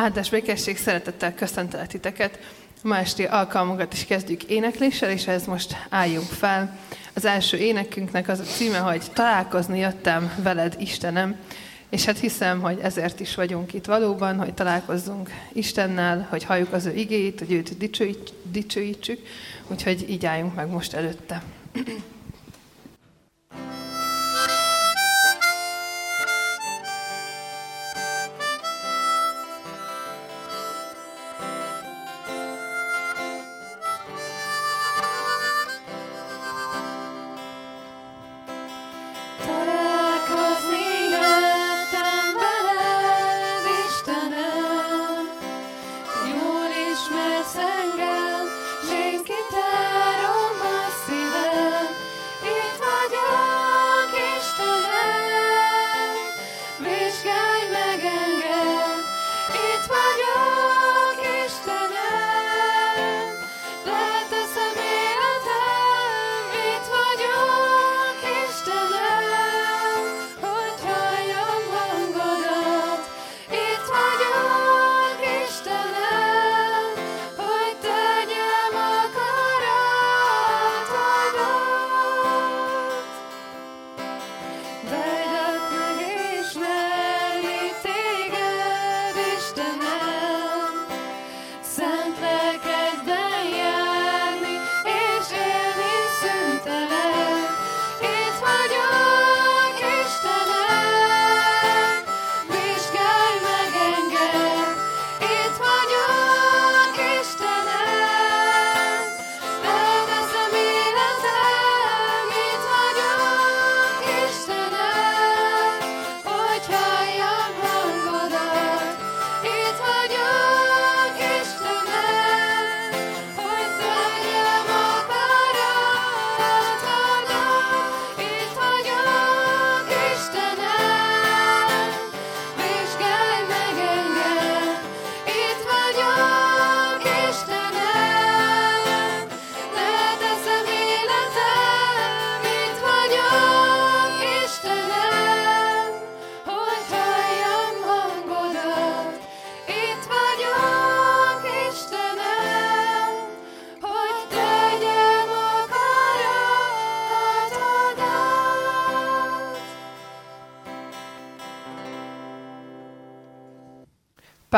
Áldás békesség, szeretettel köszöntelek titeket. Ma esti alkalmunkat is kezdjük énekléssel, és ez most álljunk fel. Az első énekünknek az a címe, hogy Találkozni jöttem veled, Istenem. És hát hiszem, hogy ezért is vagyunk itt valóban, hogy találkozzunk Istennel, hogy halljuk az ő igéit, hogy őt dicsőítsük. Úgyhogy így álljunk meg most előtte.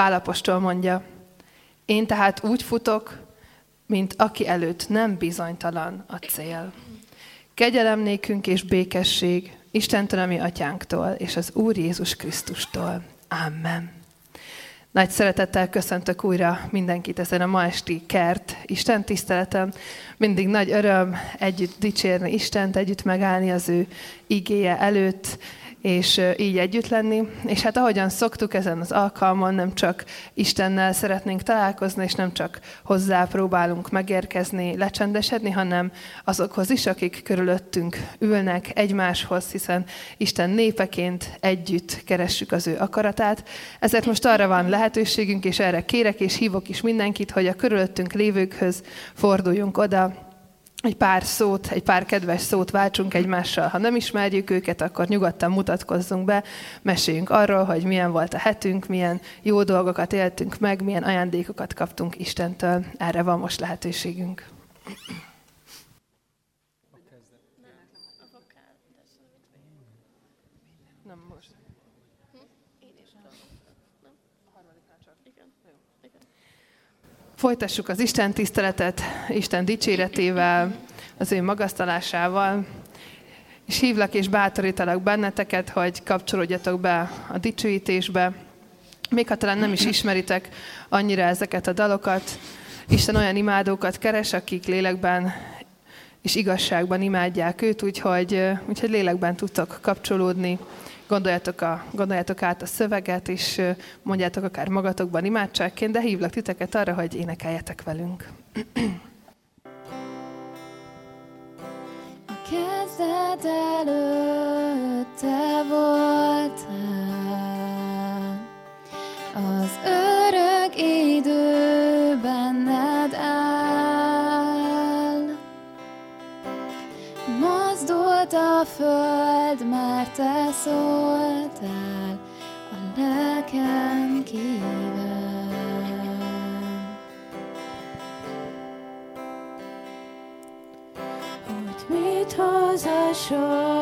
Pálapostól mondja, én tehát úgy futok, mint aki előtt nem bizonytalan a cél. Kegyelem nékünk és békesség Istentől, ami atyánktól, és az Úr Jézus Krisztustól. Amen. Nagy szeretettel köszöntök újra mindenkit ezen a ma esti kert Isten tiszteletem. Mindig nagy öröm együtt dicsérni Istent, együtt megállni az ő igéje előtt, és így együtt lenni. És hát ahogyan szoktuk ezen az alkalmon, nem csak Istennel szeretnénk találkozni, és nem csak hozzá próbálunk megérkezni, lecsendesedni, hanem azokhoz is, akik körülöttünk ülnek egymáshoz, hiszen Isten népeként együtt keressük az ő akaratát. Ezért most arra van lehetőségünk, és erre kérek és hívok is mindenkit, hogy a körülöttünk lévőkhöz forduljunk oda, egy pár szót, egy pár kedves szót váltsunk egymással. Ha nem ismerjük őket, akkor nyugodtan mutatkozzunk be, meséljünk arról, hogy milyen volt a hetünk, milyen jó dolgokat éltünk meg, milyen ajándékokat kaptunk Istentől. Erre van most lehetőségünk. Folytassuk az Isten tiszteletet, Isten dicséretével, az ő magasztalásával, és hívlak és bátorítalak benneteket, hogy kapcsolódjatok be a dicsőítésbe. Még ha talán nem is ismeritek annyira ezeket a dalokat, Isten olyan imádókat keres, akik lélekben és igazságban imádják őt, úgyhogy, úgyhogy lélekben tudtok kapcsolódni gondoljátok, a, gondoljátok át a szöveget, és mondjátok akár magatokban imádságként, de hívlak titeket arra, hogy énekeljetek velünk. A kezdet előtt te voltál, az örök idő benned áll. Mozdult a föld, te szóltál a lelkem kívül. Hogy mit hoz a sor,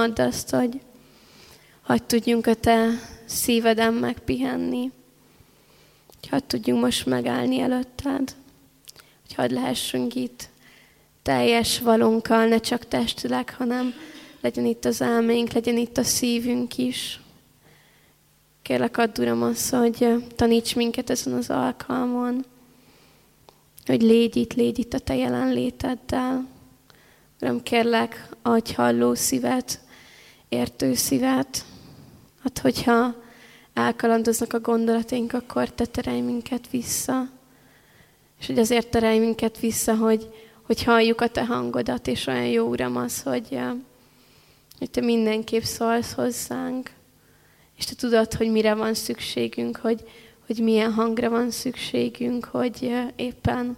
add azt, hogy hadd tudjunk a Te szíveden megpihenni, hogy hadd tudjunk most megállni előtted, hogy hadd lehessünk itt teljes valunkkal, ne csak testileg, hanem legyen itt az elménk, legyen itt a szívünk is. Kérlek, add Uram azt, hogy taníts minket ezen az alkalmon, hogy légy itt, légy itt a Te jelenléteddel. Uram, kérlek, adj halló szívet, értő szívet, hát hogyha elkalandoznak a gondolataink, akkor Te terelj minket vissza. És hogy azért terelj minket vissza, hogy, hogy halljuk a Te hangodat, és olyan jó, Uram, az, hogy, hogy Te mindenképp szólsz hozzánk, és Te tudod, hogy mire van szükségünk, hogy, hogy milyen hangra van szükségünk, hogy éppen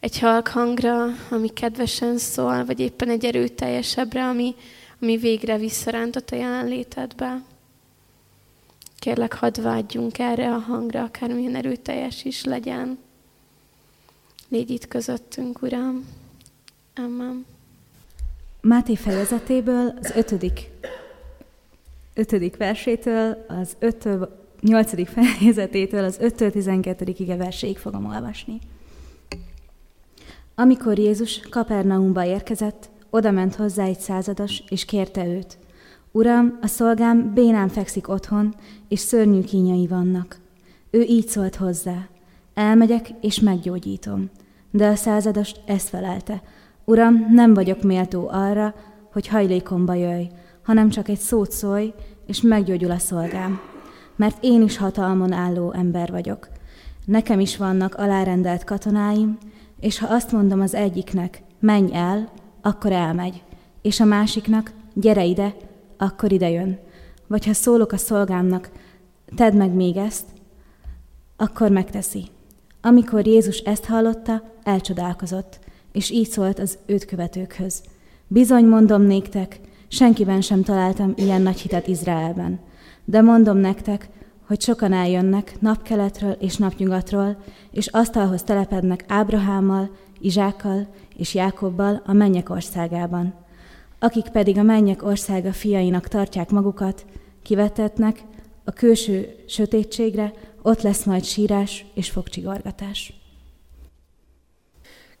egy halk hangra, ami kedvesen szól, vagy éppen egy erőteljesebbre, ami, ami végre visszarántott a jelenlétedbe. Kérlek, hadd vágyjunk erre a hangra, akármilyen erőteljes is legyen. Légy itt közöttünk, Uram. Amen. Máté fejezetéből az ötödik, ötödik versétől, az öttől, nyolcadik fejezetétől az 5 12. ige verséig fogom olvasni. Amikor Jézus Kapernaumba érkezett, oda ment hozzá egy százados, és kérte őt. Uram, a szolgám bénán fekszik otthon, és szörnyű kínjai vannak. Ő így szólt hozzá. Elmegyek, és meggyógyítom. De a százados ezt felelte. Uram, nem vagyok méltó arra, hogy hajlékomba jöjj, hanem csak egy szót szólj, és meggyógyul a szolgám. Mert én is hatalmon álló ember vagyok. Nekem is vannak alárendelt katonáim, és ha azt mondom az egyiknek, menj el, akkor elmegy, és a másiknak, gyere ide, akkor ide jön. Vagy ha szólok a szolgámnak, tedd meg még ezt, akkor megteszi. Amikor Jézus ezt hallotta, elcsodálkozott, és így szólt az őt követőkhöz. Bizony mondom néktek, senkiben sem találtam ilyen nagy hitet Izraelben. De mondom nektek, hogy sokan eljönnek napkeletről és napnyugatról, és asztalhoz telepednek Ábrahámmal, Izsákkal és Jákobbal a mennyek országában. Akik pedig a mennyek országa fiainak tartják magukat, kivetetnek a külső sötétségre, ott lesz majd sírás és fogcsigorgatás.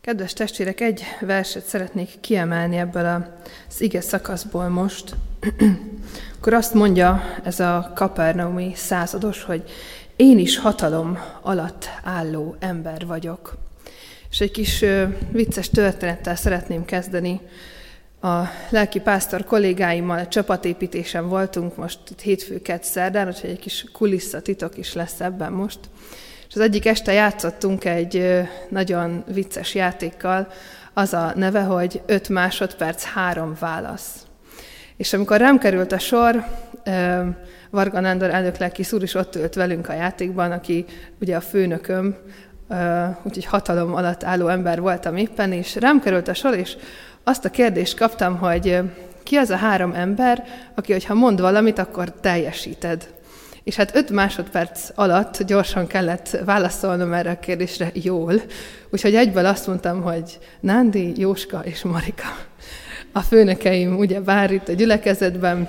Kedves testvérek, egy verset szeretnék kiemelni ebből az ige szakaszból most. Akkor azt mondja ez a kapernaumi százados, hogy én is hatalom alatt álló ember vagyok. És egy kis vicces történettel szeretném kezdeni. A lelki pásztor kollégáimmal a csapatépítésen voltunk most itt hétfőket szerdán, úgyhogy egy kis kulisszatitok is lesz ebben most. És az egyik este játszottunk egy nagyon vicces játékkal, az a neve, hogy 5 másodperc, három válasz. És amikor rám került a sor, Varga Nándor elnök szúr is ott ült velünk a játékban, aki ugye a főnököm, úgyhogy hatalom alatt álló ember voltam éppen, és rám került a sor, és azt a kérdést kaptam, hogy ki az a három ember, aki, hogyha mond valamit, akkor teljesíted. És hát öt másodperc alatt gyorsan kellett válaszolnom erre a kérdésre jól. Úgyhogy egyből azt mondtam, hogy Nándi, Jóska és Marika. A főnökeim ugye bár itt a gyülekezetben,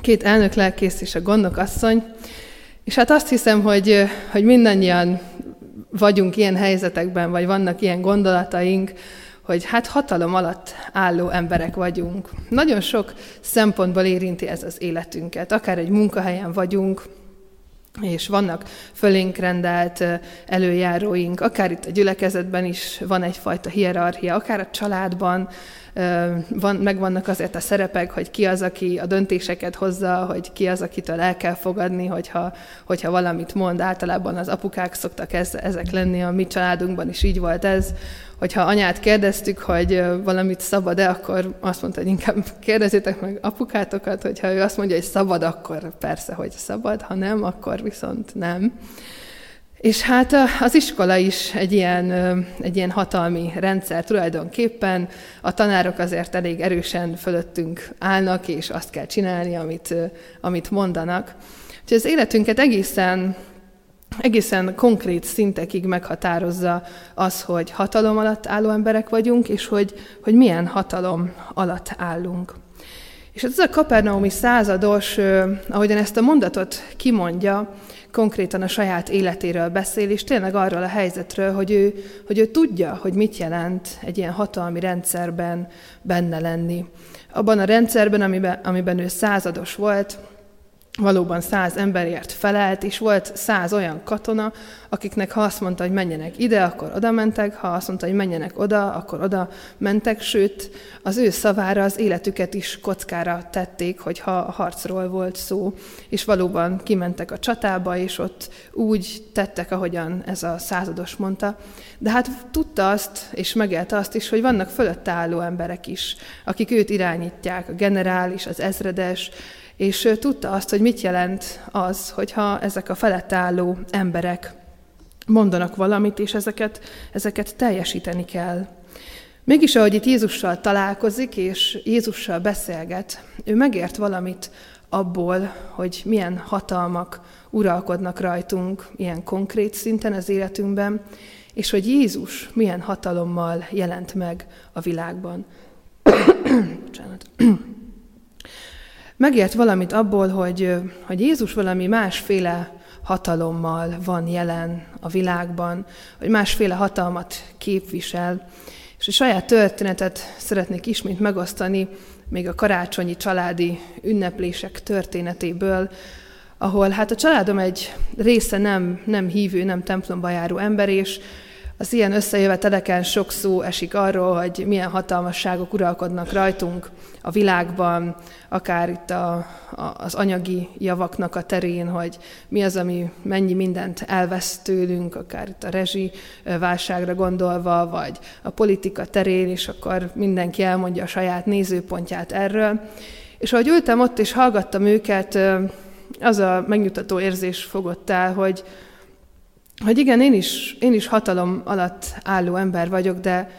két elnök lelkész és a gondok asszony, és hát azt hiszem, hogy, hogy mindannyian vagyunk ilyen helyzetekben, vagy vannak ilyen gondolataink, hogy hát hatalom alatt álló emberek vagyunk. Nagyon sok szempontból érinti ez az életünket. Akár egy munkahelyen vagyunk, és vannak fölénk rendelt előjáróink, akár itt a gyülekezetben is van egyfajta hierarchia, akár a családban, van, megvannak azért a szerepek, hogy ki az, aki a döntéseket hozza, hogy ki az, akitől el kell fogadni, hogyha, hogyha valamit mond. Általában az apukák szoktak ez, ezek lenni, a mi családunkban is így volt ez, hogyha anyát kérdeztük, hogy valamit szabad-e, akkor azt mondta, hogy inkább kérdezzétek meg apukátokat, hogyha ő azt mondja, hogy szabad, akkor persze, hogy szabad, ha nem, akkor viszont nem. És hát az iskola is egy ilyen, egy ilyen hatalmi rendszer tulajdonképpen. A tanárok azért elég erősen fölöttünk állnak, és azt kell csinálni, amit, amit mondanak. Úgyhogy az életünket egészen, egészen konkrét szintekig meghatározza az, hogy hatalom alatt álló emberek vagyunk, és hogy, hogy milyen hatalom alatt állunk. És ez a kapernaumi százados, ahogyan ezt a mondatot kimondja, konkrétan a saját életéről beszél, és tényleg arról a helyzetről, hogy ő, hogy ő tudja, hogy mit jelent egy ilyen hatalmi rendszerben benne lenni. Abban a rendszerben, amiben, amiben ő százados volt, valóban száz emberért felelt, és volt száz olyan katona, akiknek ha azt mondta, hogy menjenek ide, akkor oda mentek, ha azt mondta, hogy menjenek oda, akkor oda mentek, sőt, az ő szavára az életüket is kockára tették, hogyha a harcról volt szó, és valóban kimentek a csatába, és ott úgy tettek, ahogyan ez a százados mondta. De hát tudta azt, és megélte azt is, hogy vannak fölött álló emberek is, akik őt irányítják, a generális, az ezredes, és tudta azt, hogy mit jelent az, hogyha ezek a felett álló emberek mondanak valamit, és ezeket, ezeket teljesíteni kell. Mégis, ahogy itt Jézussal találkozik, és Jézussal beszélget, ő megért valamit abból, hogy milyen hatalmak uralkodnak rajtunk ilyen konkrét szinten az életünkben, és hogy Jézus milyen hatalommal jelent meg a világban. Bocsánat megért valamit abból, hogy, hogy Jézus valami másféle hatalommal van jelen a világban, hogy másféle hatalmat képvisel. És a saját történetet szeretnék ismét megosztani, még a karácsonyi családi ünneplések történetéből, ahol hát a családom egy része nem, nem hívő, nem templomba járó ember, és az ilyen összejöveteleken sok szó esik arról, hogy milyen hatalmasságok uralkodnak rajtunk a világban, akár itt a, a, az anyagi javaknak a terén, hogy mi az, ami mennyi mindent elvesz tőlünk, akár itt a rezsi válságra gondolva, vagy a politika terén, és akkor mindenki elmondja a saját nézőpontját erről. És ahogy ültem ott és hallgattam őket, az a megnyugtató érzés fogott el, hogy, hogy igen, én is, én is hatalom alatt álló ember vagyok, de,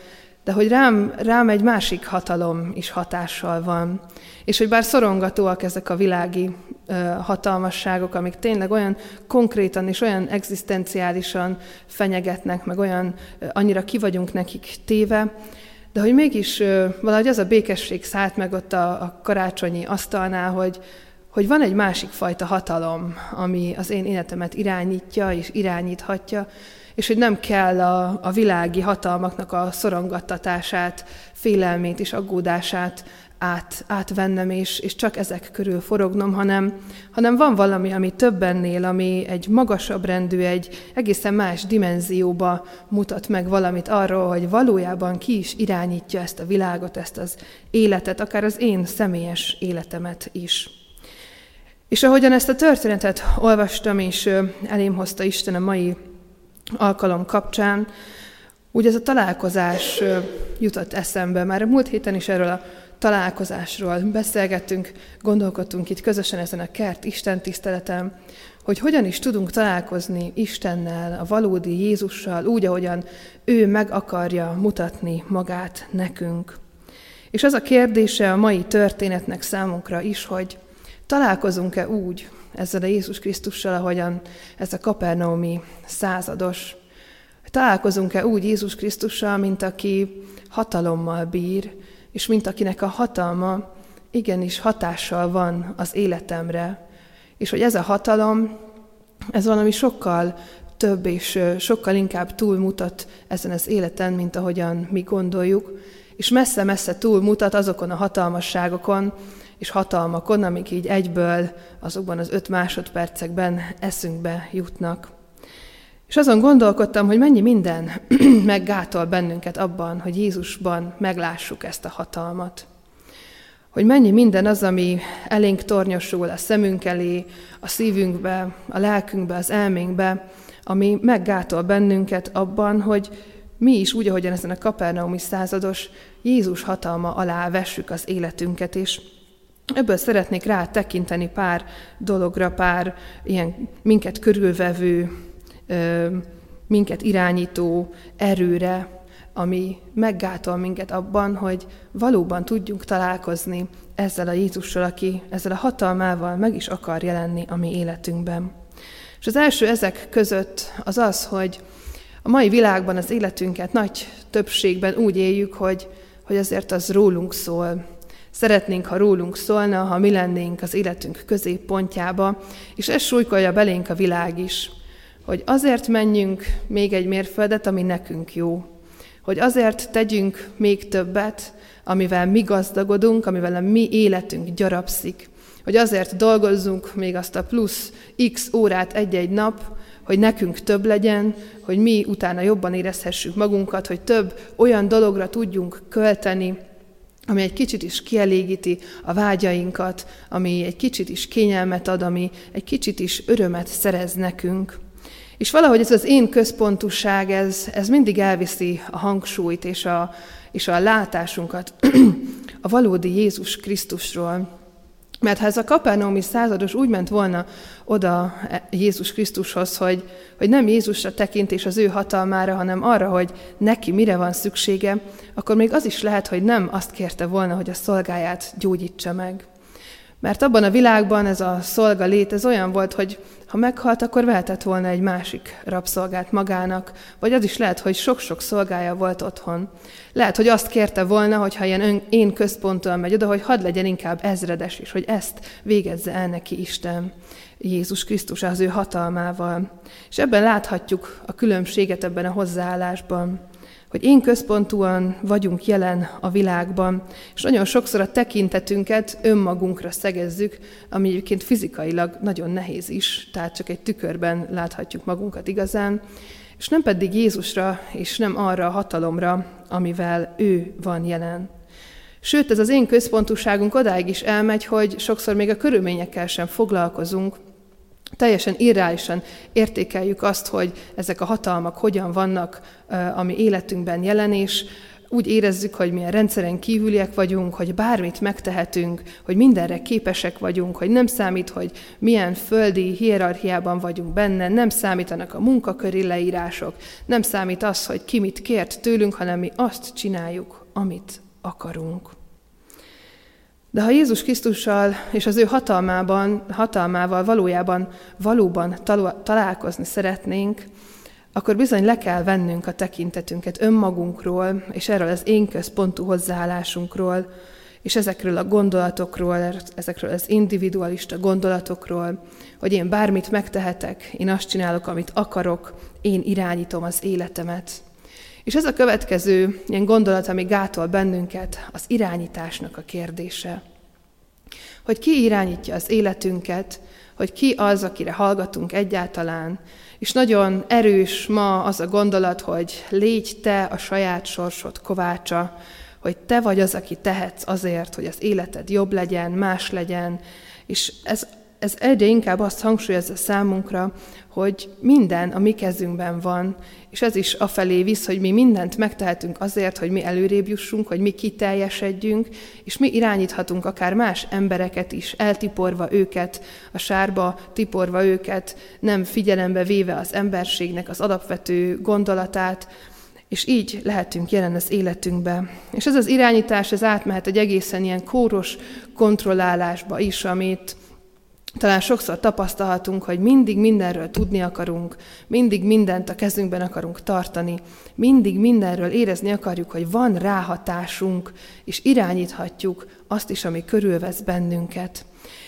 de hogy rám, rám egy másik hatalom is hatással van. És hogy bár szorongatóak ezek a világi ö, hatalmasságok, amik tényleg olyan konkrétan és olyan egzisztenciálisan fenyegetnek, meg olyan ö, annyira ki vagyunk nekik téve, de hogy mégis ö, valahogy az a békesség szállt meg ott a, a karácsonyi asztalnál, hogy, hogy van egy másik fajta hatalom, ami az én életemet irányítja és irányíthatja, és hogy nem kell a, a világi hatalmaknak a szorongattatását, félelmét és aggódását át, átvennem, és, és csak ezek körül forognom, hanem, hanem van valami, ami többennél, ami egy magasabb rendű, egy egészen más dimenzióba mutat meg valamit arról, hogy valójában ki is irányítja ezt a világot, ezt az életet, akár az én személyes életemet is. És ahogyan ezt a történetet olvastam, és elém hozta Isten a mai alkalom kapcsán, úgy ez a találkozás jutott eszembe. Már a múlt héten is erről a találkozásról beszélgettünk, gondolkodtunk itt közösen ezen a kert Isten tiszteleten, hogy hogyan is tudunk találkozni Istennel, a valódi Jézussal, úgy, ahogyan ő meg akarja mutatni magát nekünk. És az a kérdése a mai történetnek számunkra is, hogy találkozunk-e úgy ezzel a Jézus Krisztussal, ahogyan ez a kapernaumi százados, találkozunk-e úgy Jézus Krisztussal, mint aki hatalommal bír, és mint akinek a hatalma igenis hatással van az életemre, és hogy ez a hatalom, ez valami sokkal több és sokkal inkább túlmutat ezen az életen, mint ahogyan mi gondoljuk, és messze-messze túlmutat azokon a hatalmasságokon és hatalmakon, amik így egyből azokban az öt másodpercekben eszünkbe jutnak. És azon gondolkodtam, hogy mennyi minden meggátol bennünket abban, hogy Jézusban meglássuk ezt a hatalmat. Hogy mennyi minden az, ami elénk tornyosul a szemünk elé, a szívünkbe, a lelkünkbe, az elménkbe, ami meggátol bennünket abban, hogy mi is úgy, ahogyan ezen a kapernaumi százados Jézus hatalma alá vessük az életünket, és ebből szeretnék rá tekinteni pár dologra, pár ilyen minket körülvevő minket irányító erőre, ami meggátol minket abban, hogy valóban tudjunk találkozni ezzel a Jézussal, aki ezzel a hatalmával meg is akar jelenni a mi életünkben. És az első ezek között az az, hogy a mai világban az életünket nagy többségben úgy éljük, hogy, hogy azért az rólunk szól. Szeretnénk, ha rólunk szólna, ha mi lennénk az életünk középpontjába, és ez súlykolja belénk a világ is hogy azért menjünk még egy mérföldet, ami nekünk jó. Hogy azért tegyünk még többet, amivel mi gazdagodunk, amivel a mi életünk gyarapszik. Hogy azért dolgozzunk még azt a plusz x órát egy-egy nap, hogy nekünk több legyen, hogy mi utána jobban érezhessük magunkat, hogy több olyan dologra tudjunk költeni, ami egy kicsit is kielégíti a vágyainkat, ami egy kicsit is kényelmet ad, ami egy kicsit is örömet szerez nekünk. És valahogy ez az én központusság, ez, ez mindig elviszi a hangsúlyt és a, és a látásunkat a valódi Jézus Krisztusról. Mert ha ez a kapernaumi százados úgy ment volna oda Jézus Krisztushoz, hogy, hogy nem Jézusra tekint és az ő hatalmára, hanem arra, hogy neki mire van szüksége, akkor még az is lehet, hogy nem azt kérte volna, hogy a szolgáját gyógyítsa meg. Mert abban a világban ez a szolga lét, ez olyan volt, hogy ha meghalt, akkor vehetett volna egy másik rabszolgát magának, vagy az is lehet, hogy sok-sok szolgája volt otthon. Lehet, hogy azt kérte volna, hogy ha ilyen ön, én központtól megy oda, hogy hadd legyen inkább ezredes is, hogy ezt végezze el neki Isten, Jézus Krisztus az ő hatalmával. És ebben láthatjuk a különbséget ebben a hozzáállásban hogy én központúan vagyunk jelen a világban, és nagyon sokszor a tekintetünket önmagunkra szegezzük, ami egyébként fizikailag nagyon nehéz is, tehát csak egy tükörben láthatjuk magunkat igazán, és nem pedig Jézusra, és nem arra a hatalomra, amivel ő van jelen. Sőt, ez az én központúságunk odáig is elmegy, hogy sokszor még a körülményekkel sem foglalkozunk, teljesen irreálisan értékeljük azt, hogy ezek a hatalmak hogyan vannak a mi életünkben jelen, és úgy érezzük, hogy milyen rendszeren kívüliek vagyunk, hogy bármit megtehetünk, hogy mindenre képesek vagyunk, hogy nem számít, hogy milyen földi hierarchiában vagyunk benne, nem számítanak a munkaköri leírások, nem számít az, hogy ki mit kért tőlünk, hanem mi azt csináljuk, amit akarunk. De ha Jézus Krisztussal és az ő hatalmában, hatalmával valójában valóban találkozni szeretnénk, akkor bizony le kell vennünk a tekintetünket önmagunkról, és erről az én központú hozzáállásunkról, és ezekről a gondolatokról, ezekről az individualista gondolatokról, hogy én bármit megtehetek, én azt csinálok, amit akarok, én irányítom az életemet. És ez a következő ilyen gondolat, ami gátol bennünket, az irányításnak a kérdése. Hogy ki irányítja az életünket, hogy ki az, akire hallgatunk egyáltalán. És nagyon erős ma az a gondolat, hogy légy te a saját sorsod kovácsa, hogy te vagy az, aki tehetsz azért, hogy az életed jobb legyen, más legyen, és ez, ez egyre inkább azt hangsúlyozza számunkra, hogy minden a mi kezünkben van, és ez is afelé visz, hogy mi mindent megtehetünk azért, hogy mi előrébb jussunk, hogy mi kiteljesedjünk, és mi irányíthatunk akár más embereket is, eltiporva őket, a sárba tiporva őket, nem figyelembe véve az emberségnek az alapvető gondolatát, és így lehetünk jelen az életünkbe. És ez az irányítás, ez átmehet egy egészen ilyen kóros kontrollálásba is, amit talán sokszor tapasztalhatunk, hogy mindig mindenről tudni akarunk, mindig mindent a kezünkben akarunk tartani, mindig mindenről érezni akarjuk, hogy van ráhatásunk, és irányíthatjuk azt is, ami körülvesz bennünket.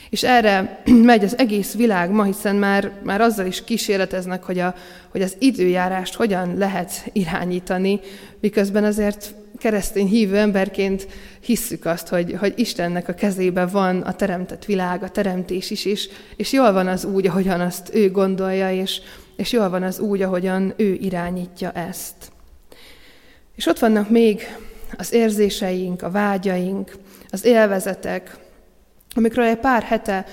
És erre megy az egész világ ma, hiszen már, már azzal is kísérleteznek, hogy, a, hogy az időjárást hogyan lehet irányítani, miközben azért keresztény hívő emberként hisszük azt, hogy, hogy Istennek a kezében van a teremtett világ, a teremtés is, és, és jól van az úgy, ahogyan azt ő gondolja, és, és jól van az úgy, ahogyan ő irányítja ezt. És ott vannak még az érzéseink, a vágyaink, az élvezetek, amikről egy pár hete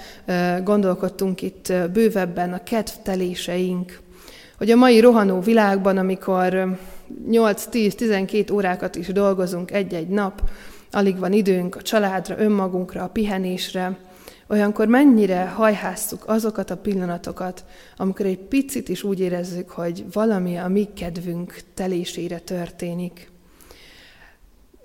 gondolkodtunk itt bővebben, a kedvteléseink, hogy a mai rohanó világban, amikor 8-10-12 órákat is dolgozunk egy-egy nap, alig van időnk a családra, önmagunkra, a pihenésre, olyankor mennyire hajhásszuk azokat a pillanatokat, amikor egy picit is úgy érezzük, hogy valami a mi kedvünk telésére történik.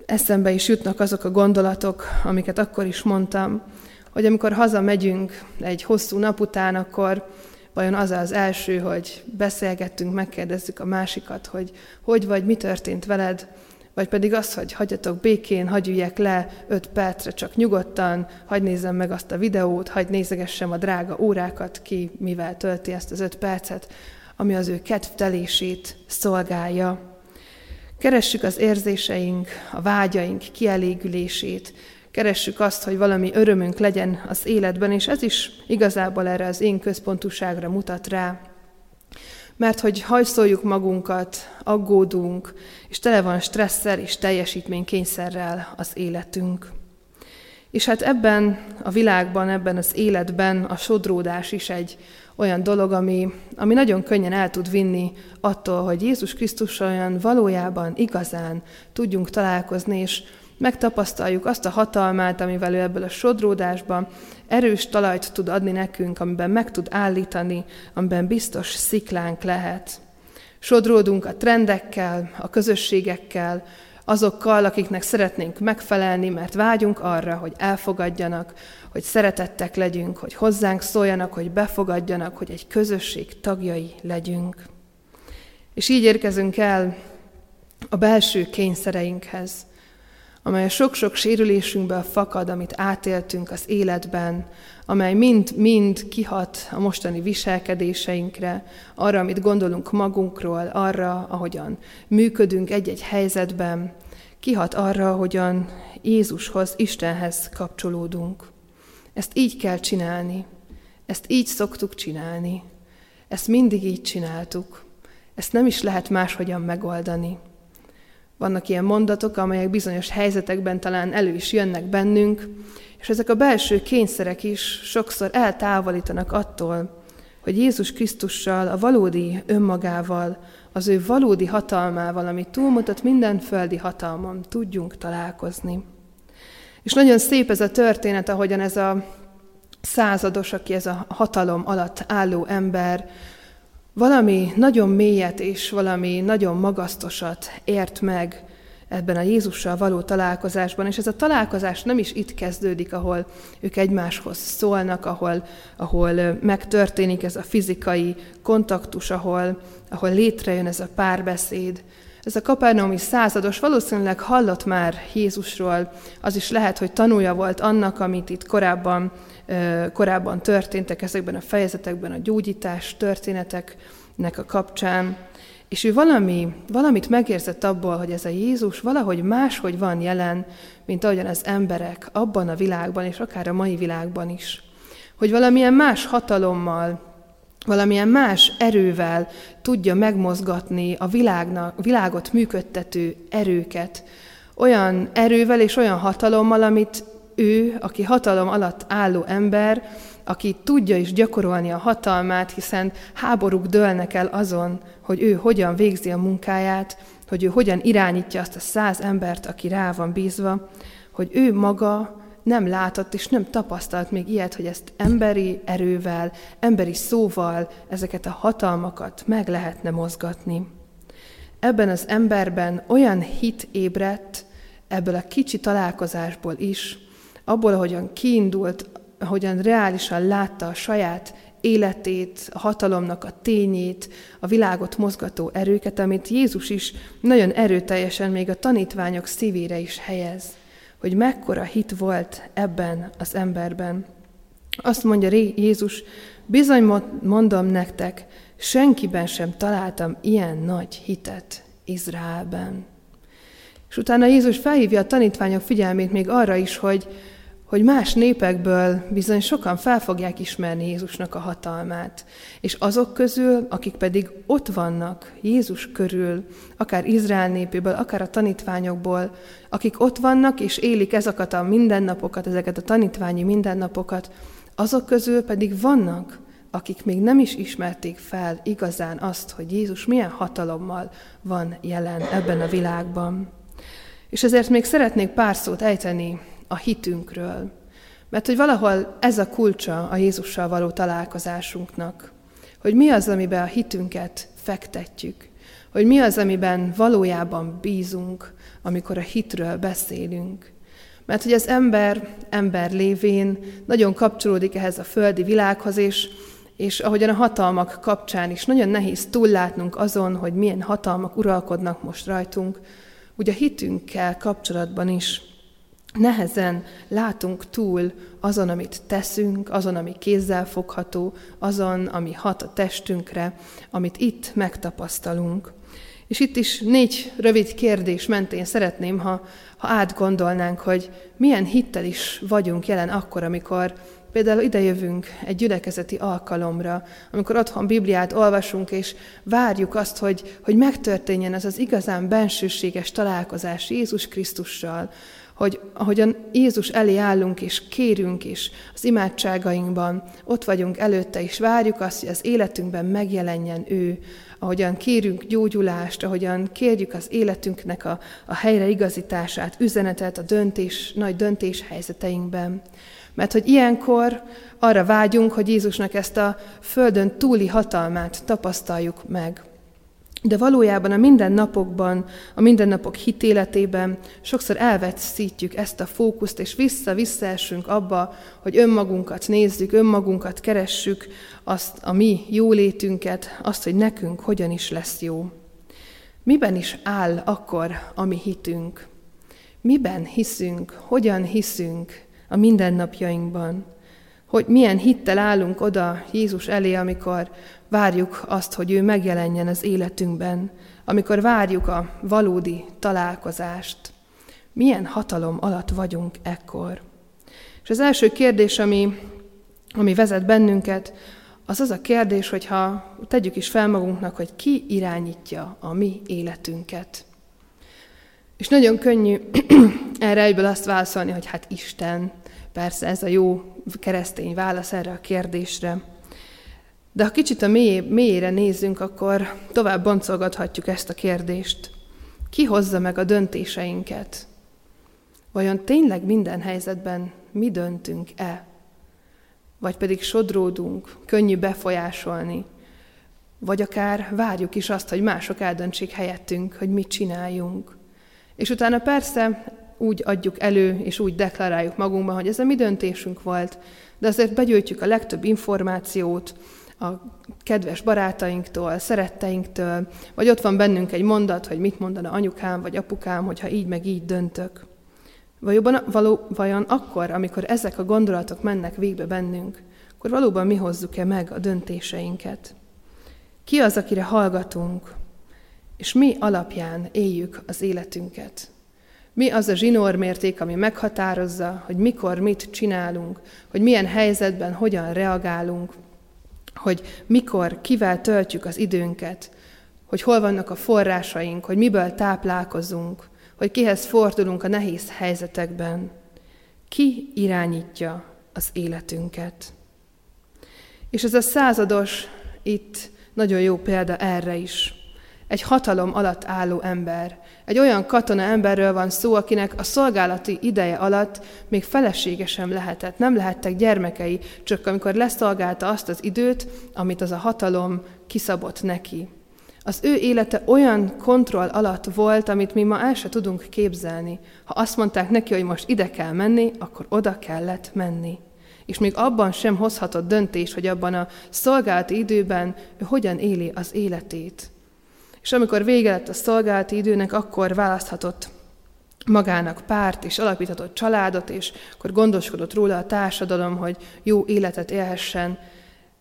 Eszembe is jutnak azok a gondolatok, amiket akkor is mondtam, hogy amikor hazamegyünk egy hosszú nap után, akkor vajon az az első, hogy beszélgettünk, megkérdezzük a másikat, hogy hogy vagy, mi történt veled, vagy pedig az, hogy hagyjatok békén, hagyj üljek le öt percre csak nyugodtan, hagy nézzem meg azt a videót, hagy nézegessem a drága órákat, ki mivel tölti ezt az öt percet, ami az ő kedvtelését szolgálja. Keressük az érzéseink, a vágyaink kielégülését, keressük azt, hogy valami örömünk legyen az életben, és ez is igazából erre az én központúságra mutat rá. Mert hogy hajszoljuk magunkat, aggódunk, és tele van stresszel és teljesítménykényszerrel az életünk. És hát ebben a világban, ebben az életben a sodródás is egy olyan dolog, ami, ami nagyon könnyen el tud vinni attól, hogy Jézus Krisztus olyan valójában, igazán tudjunk találkozni, és megtapasztaljuk azt a hatalmát, amivel ő ebből a sodródásban erős talajt tud adni nekünk, amiben meg tud állítani, amiben biztos sziklánk lehet. Sodródunk a trendekkel, a közösségekkel, azokkal, akiknek szeretnénk megfelelni, mert vágyunk arra, hogy elfogadjanak, hogy szeretettek legyünk, hogy hozzánk szóljanak, hogy befogadjanak, hogy egy közösség tagjai legyünk. És így érkezünk el a belső kényszereinkhez, amely a sok-sok sérülésünkből fakad, amit átéltünk az életben, amely mind-mind kihat a mostani viselkedéseinkre, arra, amit gondolunk magunkról, arra, ahogyan működünk egy-egy helyzetben, kihat arra, ahogyan Jézushoz, Istenhez kapcsolódunk. Ezt így kell csinálni, ezt így szoktuk csinálni, ezt mindig így csináltuk, ezt nem is lehet máshogyan megoldani. Vannak ilyen mondatok, amelyek bizonyos helyzetekben talán elő is jönnek bennünk, és ezek a belső kényszerek is sokszor eltávolítanak attól, hogy Jézus Krisztussal, a valódi önmagával, az ő valódi hatalmával, ami túlmutat minden földi hatalmon, tudjunk találkozni. És nagyon szép ez a történet, ahogyan ez a százados, aki ez a hatalom alatt álló ember valami nagyon mélyet és valami nagyon magasztosat ért meg ebben a Jézussal való találkozásban, és ez a találkozás nem is itt kezdődik, ahol ők egymáshoz szólnak, ahol, ahol megtörténik ez a fizikai kontaktus, ahol, ahol létrejön ez a párbeszéd, Ez a kapernaumi százados valószínűleg hallott már Jézusról, az is lehet, hogy tanulja volt annak, amit itt korábban, korábban történtek ezekben a fejezetekben, a gyógyítás történeteknek a kapcsán. És ő valami, valamit megérzett abból, hogy ez a Jézus valahogy máshogy van jelen, mint ahogyan az emberek abban a világban, és akár a mai világban is. Hogy valamilyen más hatalommal, valamilyen más erővel tudja megmozgatni a világnak, világot működtető erőket, olyan erővel és olyan hatalommal, amit ő, aki hatalom alatt álló ember, aki tudja is gyakorolni a hatalmát, hiszen háborúk dőlnek el azon, hogy ő hogyan végzi a munkáját, hogy ő hogyan irányítja azt a száz embert, aki rá van bízva, hogy ő maga nem látott és nem tapasztalt még ilyet, hogy ezt emberi erővel, emberi szóval ezeket a hatalmakat meg lehetne mozgatni. Ebben az emberben olyan hit ébredt, ebből a kicsi találkozásból is, abból, ahogyan kiindult, ahogyan reálisan látta a saját életét, a hatalomnak a tényét, a világot mozgató erőket, amit Jézus is nagyon erőteljesen még a tanítványok szívére is helyez hogy mekkora hit volt ebben az emberben. Azt mondja Jézus, bizony mondom nektek, senkiben sem találtam ilyen nagy hitet Izraelben. És utána Jézus felhívja a tanítványok figyelmét még arra is, hogy hogy más népekből bizony sokan fel fogják ismerni Jézusnak a hatalmát. És azok közül, akik pedig ott vannak Jézus körül, akár Izrael népéből, akár a tanítványokból, akik ott vannak és élik ezeket a mindennapokat, ezeket a tanítványi mindennapokat, azok közül pedig vannak, akik még nem is ismerték fel igazán azt, hogy Jézus milyen hatalommal van jelen ebben a világban. És ezért még szeretnék pár szót ejteni a hitünkről. Mert hogy valahol ez a kulcsa a Jézussal való találkozásunknak. Hogy mi az, amiben a hitünket fektetjük. Hogy mi az, amiben valójában bízunk, amikor a hitről beszélünk. Mert hogy az ember, ember lévén nagyon kapcsolódik ehhez a földi világhoz, és, és ahogyan a hatalmak kapcsán is nagyon nehéz túllátnunk azon, hogy milyen hatalmak uralkodnak most rajtunk, úgy a hitünkkel kapcsolatban is nehezen látunk túl azon, amit teszünk, azon, ami kézzel fogható, azon, ami hat a testünkre, amit itt megtapasztalunk. És itt is négy rövid kérdés mentén szeretném, ha, ha átgondolnánk, hogy milyen hittel is vagyunk jelen akkor, amikor például idejövünk egy gyülekezeti alkalomra, amikor otthon Bibliát olvasunk, és várjuk azt, hogy, hogy megtörténjen ez az igazán bensőséges találkozás Jézus Krisztussal, hogy ahogyan Jézus elé állunk és kérünk is az imádságainkban, ott vagyunk előtte, és várjuk azt, hogy az életünkben megjelenjen ő, ahogyan kérünk gyógyulást, ahogyan kérjük az életünknek a, a helyreigazítását, üzenetet a döntés, nagy döntéshelyzeteinkben. Mert hogy ilyenkor arra vágyunk, hogy Jézusnak ezt a földön túli hatalmát tapasztaljuk meg. De valójában a mindennapokban, a mindennapok hitéletében sokszor elveszítjük ezt a fókuszt, és vissza-visszaesünk abba, hogy önmagunkat nézzük, önmagunkat keressük, azt a mi jólétünket, azt, hogy nekünk hogyan is lesz jó. Miben is áll akkor a mi hitünk? Miben hiszünk, hogyan hiszünk a mindennapjainkban? Hogy milyen hittel állunk oda Jézus elé, amikor várjuk azt, hogy ő megjelenjen az életünkben, amikor várjuk a valódi találkozást. Milyen hatalom alatt vagyunk ekkor? És az első kérdés, ami, ami vezet bennünket, az az a kérdés, hogyha tegyük is fel magunknak, hogy ki irányítja a mi életünket. És nagyon könnyű erre egyből azt válaszolni, hogy hát Isten. Persze ez a jó keresztény válasz erre a kérdésre. De ha kicsit a mély, mélyére nézzünk, akkor tovább boncolgathatjuk ezt a kérdést. Ki hozza meg a döntéseinket? Vajon tényleg minden helyzetben mi döntünk-e? Vagy pedig sodródunk, könnyű befolyásolni, vagy akár várjuk is azt, hogy mások eldöntsék helyettünk, hogy mit csináljunk. És utána persze úgy adjuk elő, és úgy deklaráljuk magunkban, hogy ez a mi döntésünk volt, de azért begyűjtjük a legtöbb információt, a kedves barátainktól, szeretteinktől, vagy ott van bennünk egy mondat, hogy mit mondana anyukám vagy apukám, hogyha így meg így döntök. Valóban, való, vajon akkor, amikor ezek a gondolatok mennek végbe bennünk, akkor valóban mi hozzuk-e meg a döntéseinket? Ki az, akire hallgatunk, és mi alapján éljük az életünket? Mi az a zsinórmérték, ami meghatározza, hogy mikor mit csinálunk, hogy milyen helyzetben hogyan reagálunk, hogy mikor, kivel töltjük az időnket, hogy hol vannak a forrásaink, hogy miből táplálkozunk, hogy kihez fordulunk a nehéz helyzetekben. Ki irányítja az életünket? És ez a százados itt nagyon jó példa erre is. Egy hatalom alatt álló ember, egy olyan katona emberről van szó, akinek a szolgálati ideje alatt még felesége sem lehetett, nem lehettek gyermekei, csak amikor leszolgálta azt az időt, amit az a hatalom kiszabott neki. Az ő élete olyan kontroll alatt volt, amit mi ma el se tudunk képzelni. Ha azt mondták neki, hogy most ide kell menni, akkor oda kellett menni. És még abban sem hozhatott döntés, hogy abban a szolgálati időben ő hogyan éli az életét. És amikor vége lett a szolgálati időnek, akkor választhatott magának párt, és alapíthatott családot, és akkor gondoskodott róla a társadalom, hogy jó életet élhessen,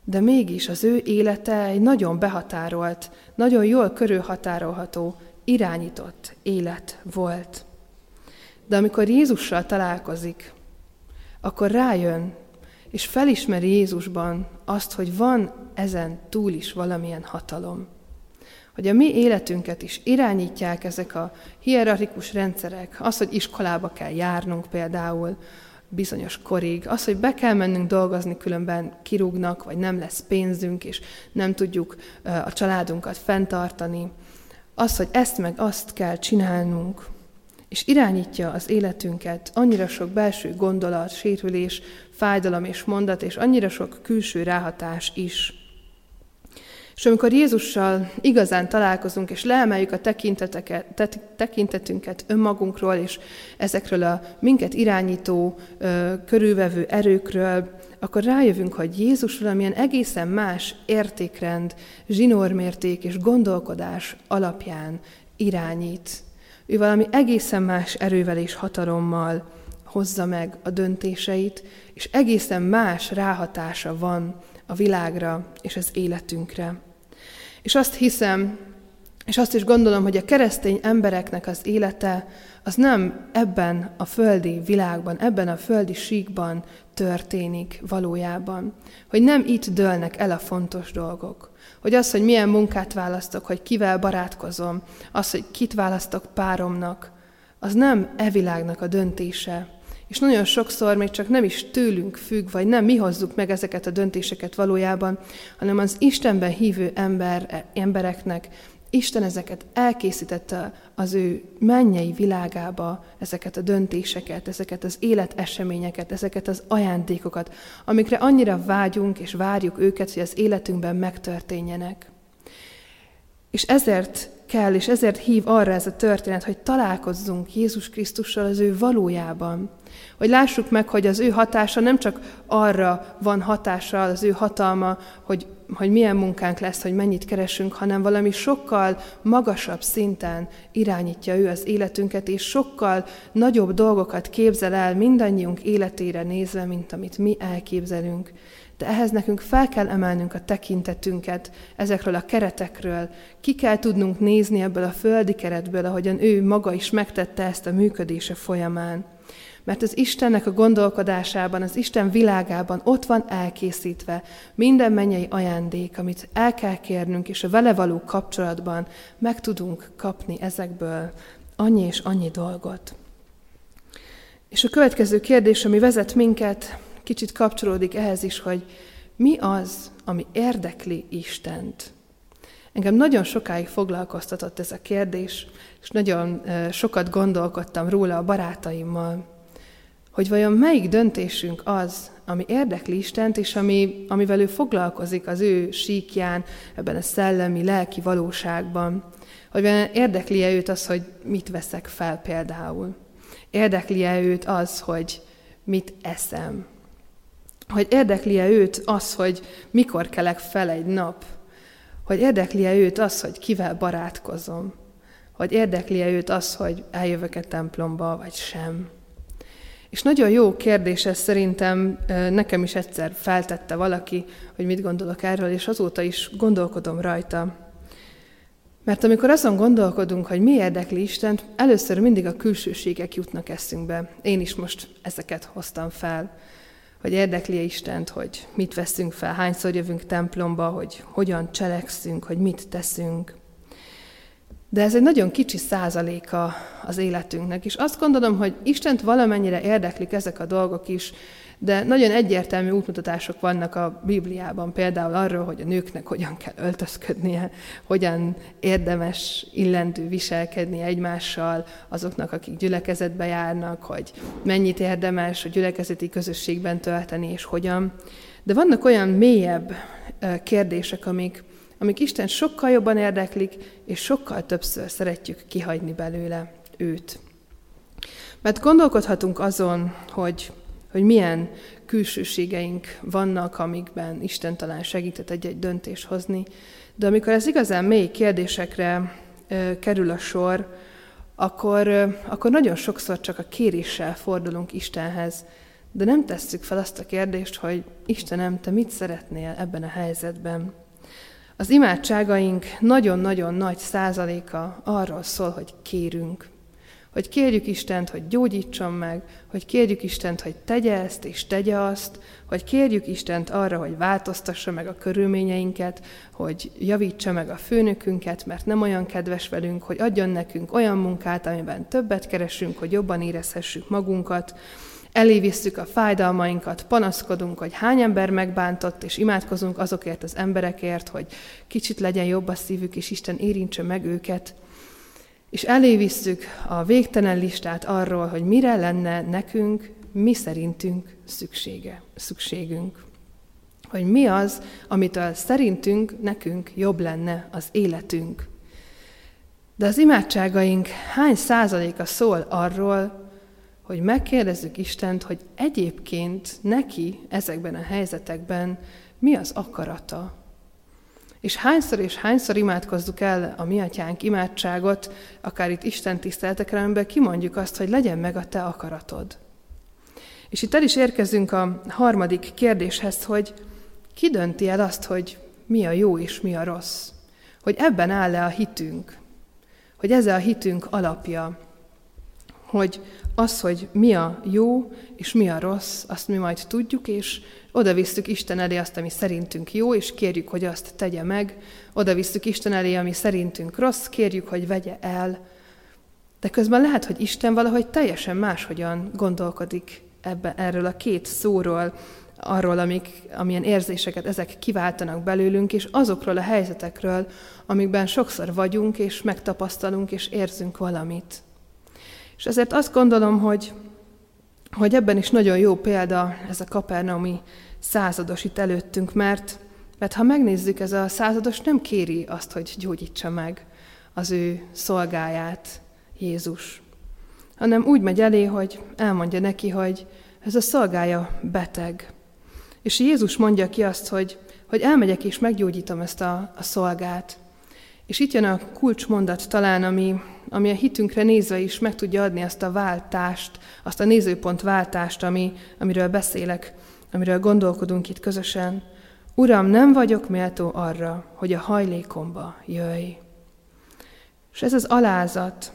de mégis az ő élete egy nagyon behatárolt, nagyon jól körülhatárolható, irányított élet volt. De amikor Jézussal találkozik, akkor rájön, és felismeri Jézusban azt, hogy van ezen túl is valamilyen hatalom hogy a mi életünket is irányítják ezek a hierarchikus rendszerek, az, hogy iskolába kell járnunk például bizonyos korig, az, hogy be kell mennünk dolgozni, különben kirúgnak, vagy nem lesz pénzünk, és nem tudjuk a családunkat fenntartani, az, hogy ezt meg azt kell csinálnunk, és irányítja az életünket. Annyira sok belső gondolat, sérülés, fájdalom és mondat, és annyira sok külső ráhatás is. És amikor Jézussal igazán találkozunk, és leemeljük a tekintetünket önmagunkról, és ezekről a minket irányító, körülvevő erőkről, akkor rájövünk, hogy Jézus valamilyen egészen más értékrend, zsinórmérték és gondolkodás alapján irányít. Ő valami egészen más erővel és hatalommal hozza meg a döntéseit, és egészen más ráhatása van a világra és az életünkre. És azt hiszem, és azt is gondolom, hogy a keresztény embereknek az élete az nem ebben a földi világban, ebben a földi síkban történik valójában. Hogy nem itt dőlnek el a fontos dolgok. Hogy az, hogy milyen munkát választok, hogy kivel barátkozom, az, hogy kit választok páromnak, az nem e világnak a döntése, és nagyon sokszor még csak nem is tőlünk függ, vagy nem mi hozzuk meg ezeket a döntéseket valójában, hanem az Istenben hívő ember, embereknek Isten ezeket elkészítette az ő mennyei világába, ezeket a döntéseket, ezeket az életeseményeket, ezeket az ajándékokat, amikre annyira vágyunk és várjuk őket, hogy az életünkben megtörténjenek. És ezért kell, és ezért hív arra ez a történet, hogy találkozzunk Jézus Krisztussal az ő valójában. Hogy lássuk meg, hogy az ő hatása nem csak arra van hatása, az ő hatalma, hogy, hogy milyen munkánk lesz, hogy mennyit keresünk, hanem valami sokkal magasabb szinten irányítja ő az életünket, és sokkal nagyobb dolgokat képzel el mindannyiunk életére nézve, mint amit mi elképzelünk. De ehhez nekünk fel kell emelnünk a tekintetünket ezekről a keretekről. Ki kell tudnunk nézni ebből a földi keretből, ahogyan ő maga is megtette ezt a működése folyamán. Mert az Istennek a gondolkodásában, az Isten világában ott van elkészítve minden mennyei ajándék, amit el kell kérnünk, és a vele való kapcsolatban meg tudunk kapni ezekből annyi és annyi dolgot. És a következő kérdés, ami vezet minket kicsit kapcsolódik ehhez is, hogy mi az, ami érdekli Istent. Engem nagyon sokáig foglalkoztatott ez a kérdés, és nagyon sokat gondolkodtam róla a barátaimmal, hogy vajon melyik döntésünk az, ami érdekli Istent, és ami, amivel ő foglalkozik az ő síkján, ebben a szellemi, lelki valóságban. Hogy érdekli-e őt az, hogy mit veszek fel például. Érdekli-e őt az, hogy mit eszem, hogy érdekli-e őt az, hogy mikor kelek fel egy nap, hogy érdekli-e őt az, hogy kivel barátkozom, hogy érdekli-e őt az, hogy eljövök-e templomba, vagy sem. És nagyon jó kérdés ez szerintem, nekem is egyszer feltette valaki, hogy mit gondolok erről, és azóta is gondolkodom rajta. Mert amikor azon gondolkodunk, hogy mi érdekli Istent, először mindig a külsőségek jutnak eszünkbe. Én is most ezeket hoztam fel, hogy érdekli Istent, hogy mit veszünk fel, hányszor jövünk templomba, hogy hogyan cselekszünk, hogy mit teszünk. De ez egy nagyon kicsi százaléka az életünknek, és azt gondolom, hogy Istent valamennyire érdeklik ezek a dolgok is, de nagyon egyértelmű útmutatások vannak a Bibliában, például arról, hogy a nőknek hogyan kell öltözködnie, hogyan érdemes illendő viselkedni egymással, azoknak, akik gyülekezetbe járnak, hogy mennyit érdemes a gyülekezeti közösségben tölteni, és hogyan. De vannak olyan mélyebb kérdések, amik, amik Isten sokkal jobban érdeklik, és sokkal többször szeretjük kihagyni belőle őt. Mert gondolkodhatunk azon, hogy hogy milyen külsőségeink vannak, amikben Isten talán segített egy-egy döntés hozni. De amikor ez igazán mély kérdésekre kerül a sor, akkor, akkor nagyon sokszor csak a kéréssel fordulunk Istenhez, de nem tesszük fel azt a kérdést, hogy Istenem, te mit szeretnél ebben a helyzetben? Az imádságaink nagyon-nagyon nagy százaléka arról szól, hogy kérünk. Hogy kérjük Istent, hogy gyógyítson meg, hogy kérjük Istent, hogy tegye ezt és tegye azt, hogy kérjük Istent arra, hogy változtassa meg a körülményeinket, hogy javítsa meg a főnökünket, mert nem olyan kedves velünk, hogy adjon nekünk olyan munkát, amiben többet keresünk, hogy jobban érezhessük magunkat, elévisszük a fájdalmainkat, panaszkodunk, hogy hány ember megbántott, és imádkozunk azokért az emberekért, hogy kicsit legyen jobb a szívük, és Isten érintse meg őket és elévisszük a végtelen listát arról, hogy mire lenne nekünk, mi szerintünk szüksége, szükségünk. Hogy mi az, amitől szerintünk nekünk jobb lenne az életünk. De az imádságaink hány százaléka szól arról, hogy megkérdezzük Istent, hogy egyébként neki ezekben a helyzetekben mi az akarata, és hányszor és hányszor imádkozzuk el a mi atyánk imádságot, akár itt Isten tiszteletekre, amiben kimondjuk azt, hogy legyen meg a te akaratod. És itt el is érkezünk a harmadik kérdéshez, hogy ki dönti el azt, hogy mi a jó és mi a rossz? Hogy ebben áll-e a hitünk? Hogy ez a hitünk alapja? Hogy az, hogy mi a jó és mi a rossz, azt mi majd tudjuk, és oda visszük Isten elé azt, ami szerintünk jó, és kérjük, hogy azt tegye meg. Oda visszük Isten elé, ami szerintünk rossz, kérjük, hogy vegye el. De közben lehet, hogy Isten valahogy teljesen máshogyan gondolkodik ebbe, erről a két szóról, arról, amik, amilyen érzéseket ezek kiváltanak belőlünk, és azokról a helyzetekről, amikben sokszor vagyunk, és megtapasztalunk, és érzünk valamit. És ezért azt gondolom, hogy hogy ebben is nagyon jó példa ez a kapernaumi százados itt előttünk, mert, mert ha megnézzük, ez a százados nem kéri azt, hogy gyógyítsa meg az ő szolgáját Jézus, hanem úgy megy elé, hogy elmondja neki, hogy ez a szolgája beteg. És Jézus mondja ki azt, hogy, hogy elmegyek és meggyógyítom ezt a, a szolgát. És itt jön a kulcsmondat talán, ami, ami a hitünkre nézve is meg tudja adni azt a váltást, azt a nézőpont váltást, ami, amiről beszélek, amiről gondolkodunk itt közösen. Uram, nem vagyok méltó arra, hogy a hajlékomba jöjj. És ez az alázat,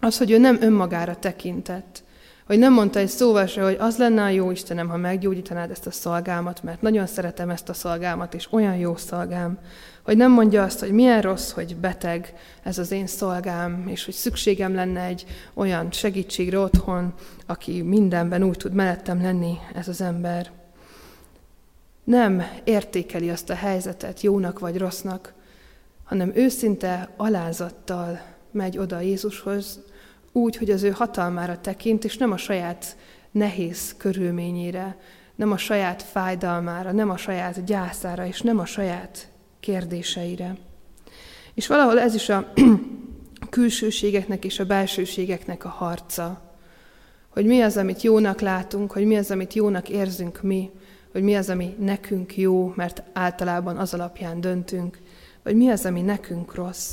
az, hogy ő nem önmagára tekintett, hogy nem mondta egy szóval se, hogy az lenne a jó Istenem, ha meggyógyítanád ezt a szolgámat, mert nagyon szeretem ezt a szolgámat, és olyan jó szolgám, hogy nem mondja azt, hogy milyen rossz, hogy beteg ez az én szolgám, és hogy szükségem lenne egy olyan segítségre otthon, aki mindenben úgy tud mellettem lenni ez az ember. Nem értékeli azt a helyzetet jónak vagy rossznak, hanem őszinte alázattal megy oda Jézushoz, úgy, hogy az ő hatalmára tekint, és nem a saját nehéz körülményére, nem a saját fájdalmára, nem a saját gyászára, és nem a saját kérdéseire. És valahol ez is a külsőségeknek és a belsőségeknek a harca, hogy mi az, amit jónak látunk, hogy mi az, amit jónak érzünk mi, hogy mi az, ami nekünk jó, mert általában az alapján döntünk, vagy mi az, ami nekünk rossz.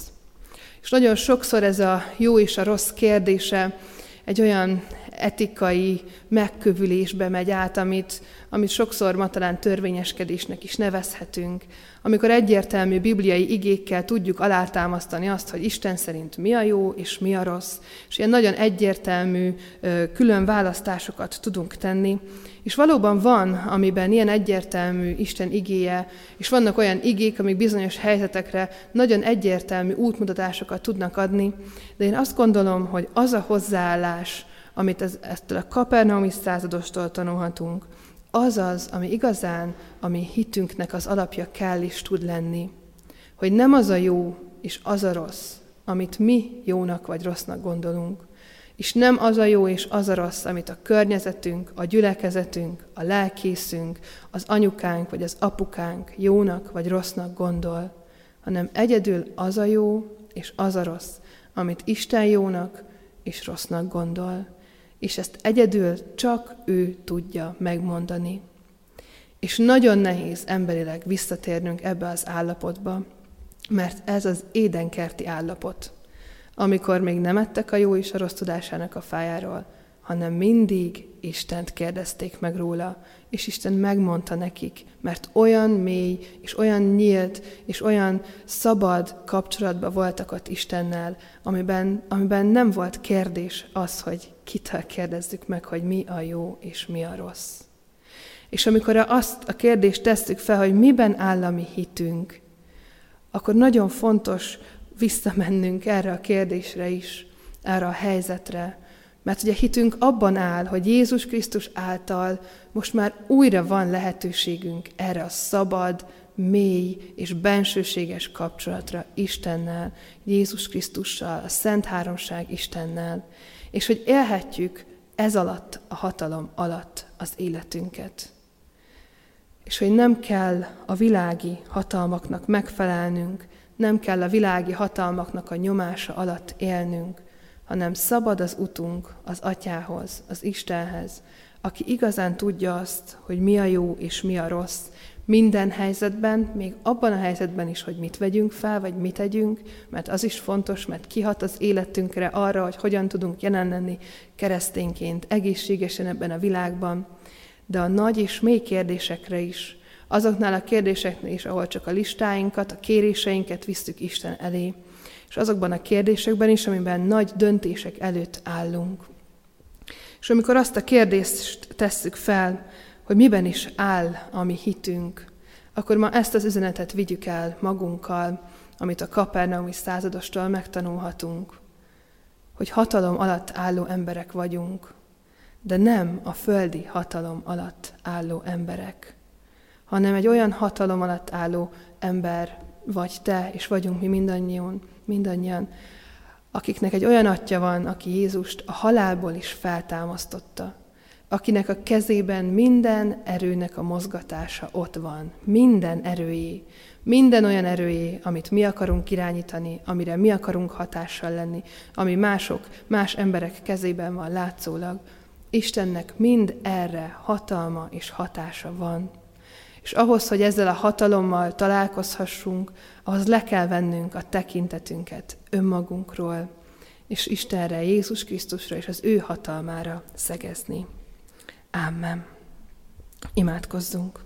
És nagyon sokszor ez a jó és a rossz kérdése egy olyan etikai megkövülésbe megy át, amit, amit sokszor ma talán törvényeskedésnek is nevezhetünk, amikor egyértelmű bibliai igékkel tudjuk alátámasztani azt, hogy Isten szerint mi a jó és mi a rossz, és ilyen nagyon egyértelmű külön választásokat tudunk tenni. És valóban van, amiben ilyen egyértelmű Isten igéje, és vannak olyan igék, amik bizonyos helyzetekre nagyon egyértelmű útmutatásokat tudnak adni, de én azt gondolom, hogy az a hozzáállás, amit ez, ettől a kapernaumi századostól tanulhatunk, az az, ami igazán, ami hitünknek az alapja kell is tud lenni. Hogy nem az a jó és az a rossz, amit mi jónak vagy rossznak gondolunk, és nem az a jó és az a rossz, amit a környezetünk, a gyülekezetünk, a lelkészünk, az anyukánk vagy az apukánk jónak vagy rossznak gondol, hanem egyedül az a jó és az a rossz, amit Isten jónak és rossznak gondol és ezt egyedül csak ő tudja megmondani. És nagyon nehéz emberileg visszatérnünk ebbe az állapotba, mert ez az édenkerti állapot, amikor még nem ettek a jó és a rossz tudásának a fájáról, hanem mindig Istent kérdezték meg róla, és Isten megmondta nekik, mert olyan mély, és olyan nyílt, és olyan szabad kapcsolatban voltak ott Istennel, amiben, amiben nem volt kérdés az, hogy kitől kérdezzük meg, hogy mi a jó és mi a rossz. És amikor azt a kérdést tesszük fel, hogy miben áll a mi hitünk, akkor nagyon fontos visszamennünk erre a kérdésre is, erre a helyzetre, mert ugye hitünk abban áll, hogy Jézus Krisztus által most már újra van lehetőségünk erre a szabad, mély és bensőséges kapcsolatra Istennel, Jézus Krisztussal, a Szent Háromság Istennel, és hogy élhetjük ez alatt, a hatalom alatt az életünket. És hogy nem kell a világi hatalmaknak megfelelnünk, nem kell a világi hatalmaknak a nyomása alatt élnünk, hanem szabad az utunk az Atyához, az Istenhez, aki igazán tudja azt, hogy mi a jó és mi a rossz, minden helyzetben, még abban a helyzetben is, hogy mit vegyünk fel, vagy mit tegyünk, mert az is fontos, mert kihat az életünkre arra, hogy hogyan tudunk jelen lenni keresztényként, egészségesen ebben a világban, de a nagy és mély kérdésekre is, azoknál a kérdéseknél is, ahol csak a listáinkat, a kéréseinket visszük Isten elé, és azokban a kérdésekben is, amiben nagy döntések előtt állunk. És amikor azt a kérdést tesszük fel, hogy miben is áll a mi hitünk, akkor ma ezt az üzenetet vigyük el magunkkal, amit a kapernaumi századostól megtanulhatunk, hogy hatalom alatt álló emberek vagyunk, de nem a földi hatalom alatt álló emberek, hanem egy olyan hatalom alatt álló ember vagy te, és vagyunk mi mindannyian, mindannyian, akiknek egy olyan atya van, aki Jézust a halálból is feltámasztotta, akinek a kezében minden erőnek a mozgatása ott van, minden erőjé, minden olyan erőjé, amit mi akarunk irányítani, amire mi akarunk hatással lenni, ami mások, más emberek kezében van látszólag, Istennek mind erre hatalma és hatása van. És ahhoz, hogy ezzel a hatalommal találkozhassunk, ahhoz le kell vennünk a tekintetünket önmagunkról, és Istenre, Jézus Krisztusra és az ő hatalmára szegezni. Amen. Imádkozzunk.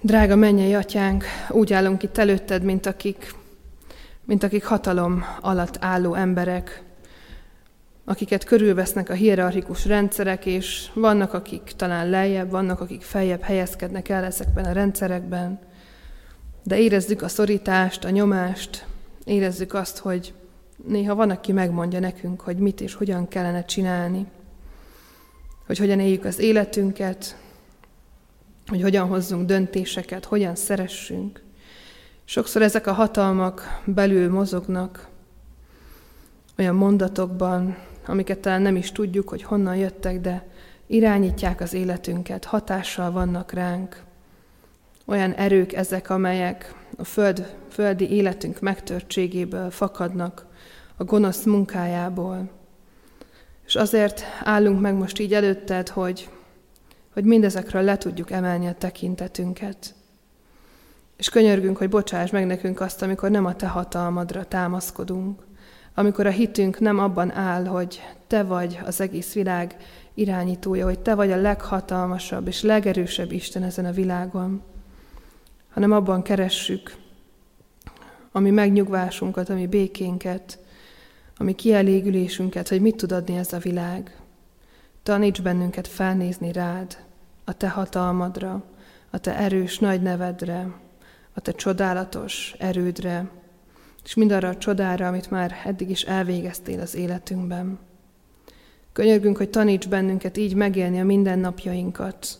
Drága mennyei atyánk, úgy állunk itt előtted, mint akik, mint akik hatalom alatt álló emberek, akiket körülvesznek a hierarchikus rendszerek, és vannak, akik talán lejjebb, vannak, akik feljebb helyezkednek el ezekben a rendszerekben, de érezzük a szorítást, a nyomást, érezzük azt, hogy néha van, aki megmondja nekünk, hogy mit és hogyan kellene csinálni, hogy hogyan éljük az életünket, hogy hogyan hozzunk döntéseket, hogyan szeressünk. Sokszor ezek a hatalmak belül mozognak olyan mondatokban, amiket talán nem is tudjuk, hogy honnan jöttek, de irányítják az életünket, hatással vannak ránk. Olyan erők ezek, amelyek a föld, földi életünk megtörtségéből fakadnak, a gonosz munkájából. És azért állunk meg most így előtted, hogy, hogy mindezekről le tudjuk emelni a tekintetünket. És könyörgünk, hogy bocsáss meg nekünk azt, amikor nem a te hatalmadra támaszkodunk, amikor a hitünk nem abban áll, hogy te vagy az egész világ irányítója, hogy te vagy a leghatalmasabb és legerősebb Isten ezen a világon, hanem abban keressük, ami megnyugvásunkat, ami békénket, ami kielégülésünket, hogy mit tud adni ez a világ. Taníts bennünket felnézni rád, a te hatalmadra, a te erős nagy nevedre, a te csodálatos erődre, és mindarra a csodára, amit már eddig is elvégeztél az életünkben. Könyörgünk, hogy taníts bennünket így megélni a mindennapjainkat,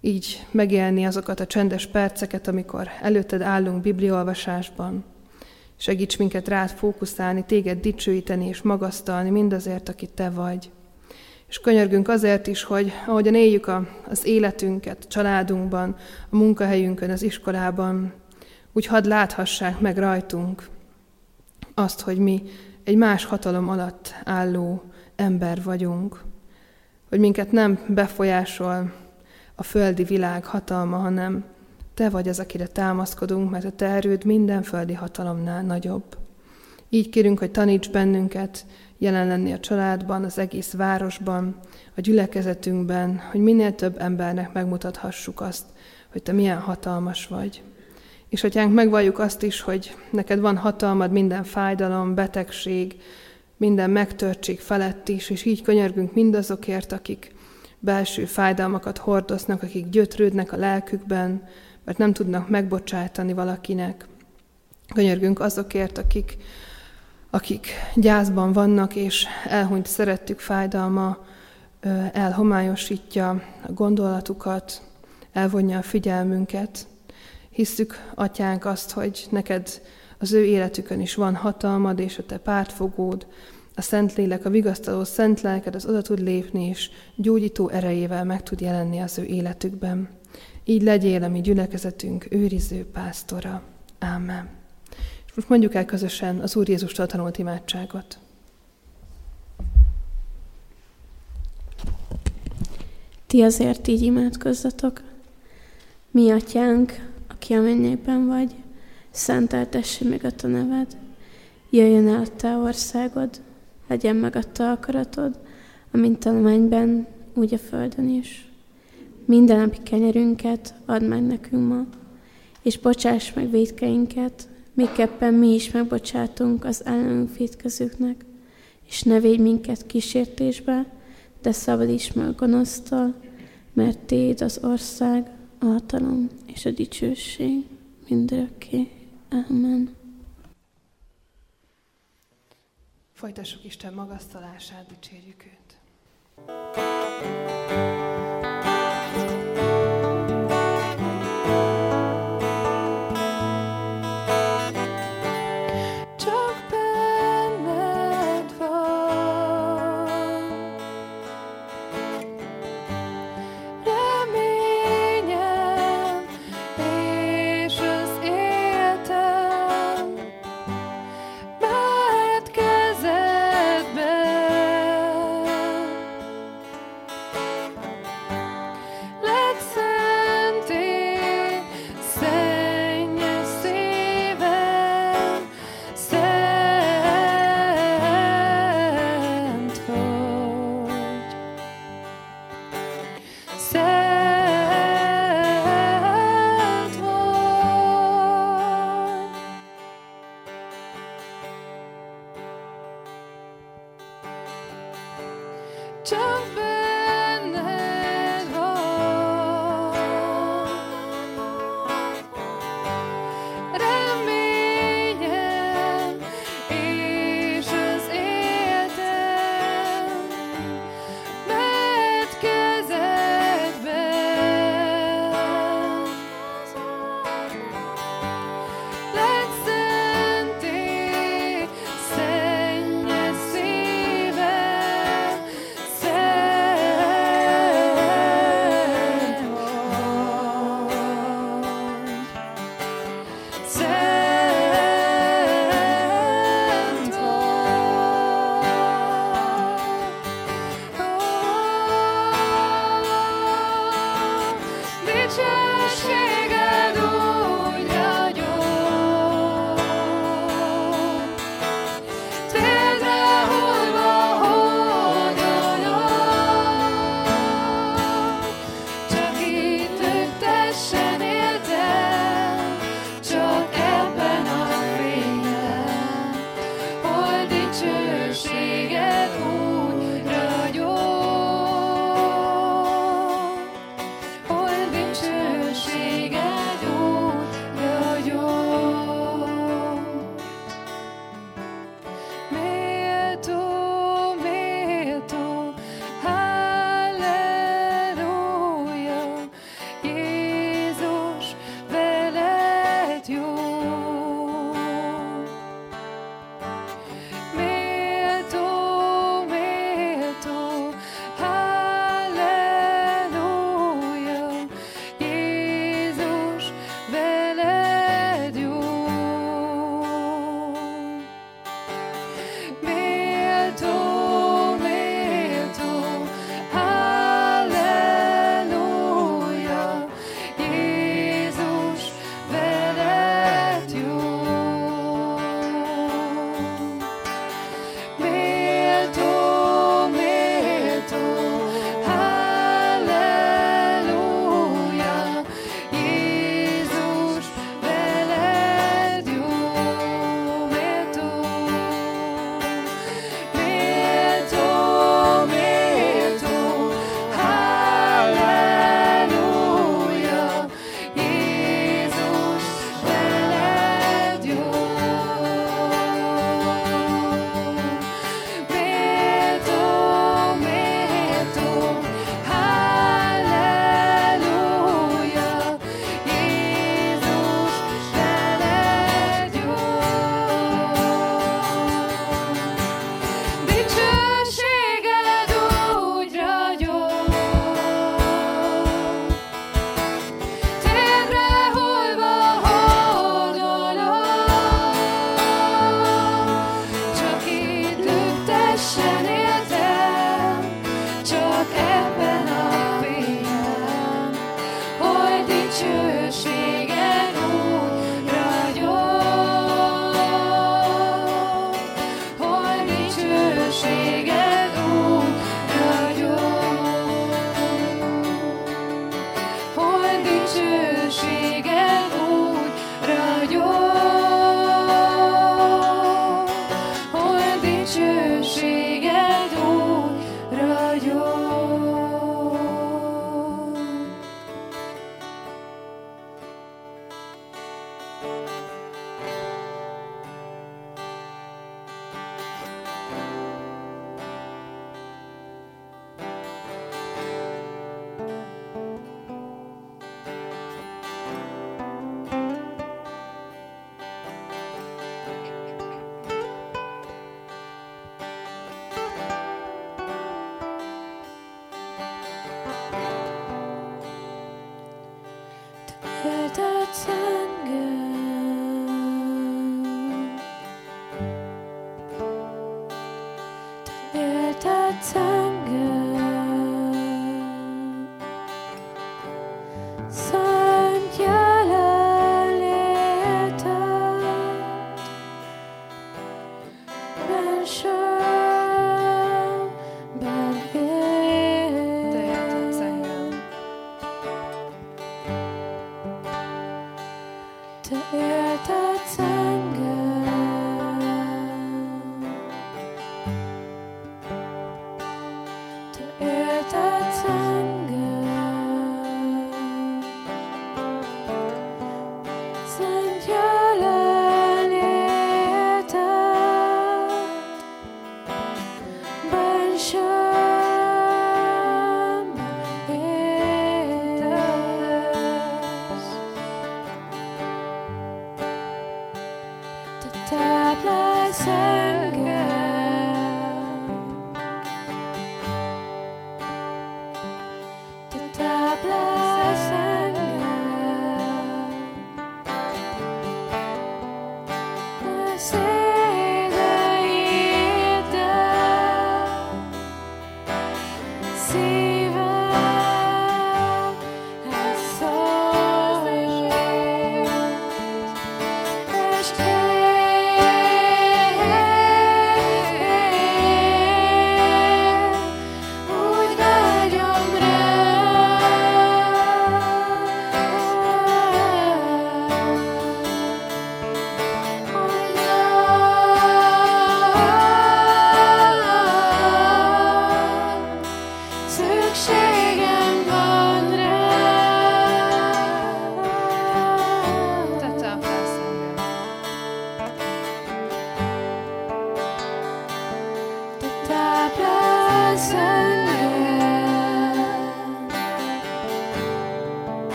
így megélni azokat a csendes perceket, amikor előtted állunk bibliolvasásban. Segíts minket rád fókuszálni, téged dicsőíteni és magasztalni mindazért, aki te vagy. És könyörgünk azért is, hogy ahogyan éljük a, az életünket, családunkban, a munkahelyünkön, az iskolában, úgy hadd láthassák meg rajtunk azt, hogy mi egy más hatalom alatt álló ember vagyunk, hogy minket nem befolyásol a földi világ hatalma, hanem te vagy az, akire támaszkodunk, mert a te erőd minden földi hatalomnál nagyobb. Így kérünk, hogy taníts bennünket jelen lenni a családban, az egész városban, a gyülekezetünkben, hogy minél több embernek megmutathassuk azt, hogy te milyen hatalmas vagy. És atyánk, megvalljuk azt is, hogy neked van hatalmad minden fájdalom, betegség, minden megtörtség felett is, és így könyörgünk mindazokért, akik belső fájdalmakat hordoznak, akik gyötrődnek a lelkükben, mert nem tudnak megbocsátani valakinek. Könyörgünk azokért, akik, akik gyászban vannak, és elhunyt szerettük fájdalma elhomályosítja a gondolatukat, elvonja a figyelmünket. Hisszük, atyánk, azt, hogy neked az ő életükön is van hatalmad, és a te pártfogód, a Szentlélek, a vigasztaló Szent Lelked az oda tud lépni, és gyógyító erejével meg tud jelenni az ő életükben. Így legyél a mi gyülekezetünk őriző pásztora. Ámen. És most mondjuk el közösen az Úr Jézustól tanult imádságot. Ti azért így imádkozzatok. Mi atyánk, aki a mennyekben vagy, szenteltesse meg a te neved. Jöjjön el a te országod, legyen meg a te akaratod, amint a mennyben, úgy a földön is. Minden napi kenyerünket add meg nekünk ma, és bocsáss meg védkeinket, miképpen mi is megbocsátunk az ellenünk védkezőknek, és ne védj minket kísértésbe, de szabadíts meg a gonosztól, mert Téd az ország, a és a dicsőség mindörökké. Amen. Folytassuk Isten magasztalását, dicsérjük őt. Csak picture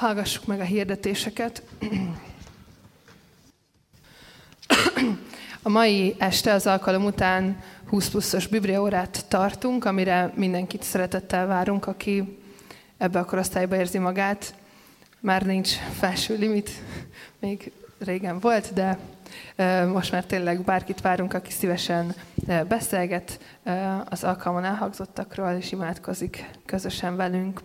Hallgassuk meg a hirdetéseket. A mai este az alkalom után 20 pluszos bibliaórát tartunk, amire mindenkit szeretettel várunk, aki ebbe a korosztályba érzi magát. Már nincs felső limit, még régen volt, de most már tényleg bárkit várunk, aki szívesen beszélget az alkalmon elhangzottakról, és imádkozik közösen velünk.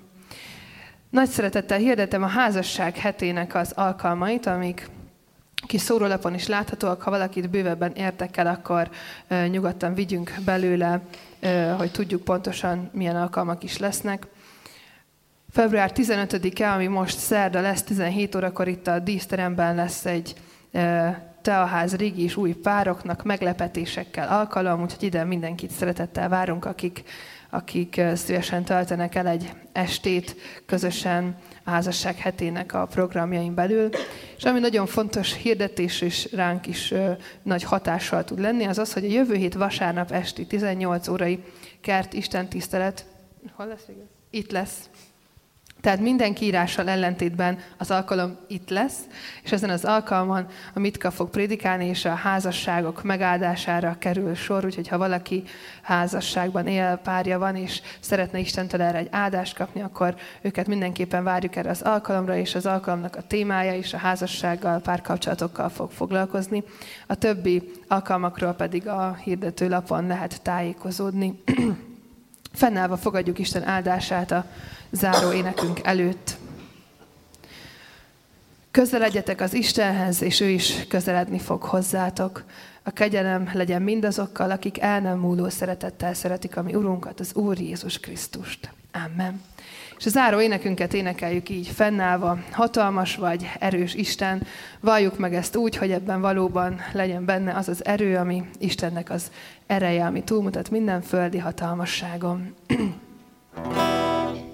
Nagy szeretettel hirdetem a házasság hetének az alkalmait, amik kis szórólapon is láthatóak. Ha valakit bővebben érdekel, akkor nyugodtan vigyünk belőle, hogy tudjuk pontosan milyen alkalmak is lesznek. Február 15-e, ami most szerda lesz, 17 órakor itt a díszteremben lesz egy Teaház régi és új pároknak meglepetésekkel alkalom, úgyhogy ide mindenkit szeretettel várunk, akik, akik szívesen töltenek el egy estét közösen a házasság hetének a programjain belül. És ami nagyon fontos hirdetés és ránk is ö, nagy hatással tud lenni, az az, hogy a jövő hét vasárnap esti 18 órai kert Isten tisztelet, hol lesz igaz? Itt lesz, tehát minden kiírással ellentétben az alkalom itt lesz, és ezen az alkalmon a Mitka fog prédikálni, és a házasságok megáldására kerül sor, úgyhogy ha valaki házasságban él, párja van, és szeretne Istentől erre egy áldást kapni, akkor őket mindenképpen várjuk erre az alkalomra, és az alkalomnak a témája is a házassággal, párkapcsolatokkal fog foglalkozni. A többi alkalmakról pedig a hirdetőlapon lehet tájékozódni. Fennállva fogadjuk Isten áldását a záró énekünk előtt. Közeledjetek az Istenhez, és ő is közeledni fog hozzátok. A kegyelem legyen mindazokkal, akik el nem múló szeretettel szeretik a mi Urunkat, az Úr Jézus Krisztust. Amen. És a záró énekünket énekeljük így fennállva, hatalmas vagy, erős Isten, valljuk meg ezt úgy, hogy ebben valóban legyen benne az az erő, ami Istennek az ereje, ami túlmutat minden földi hatalmasságon.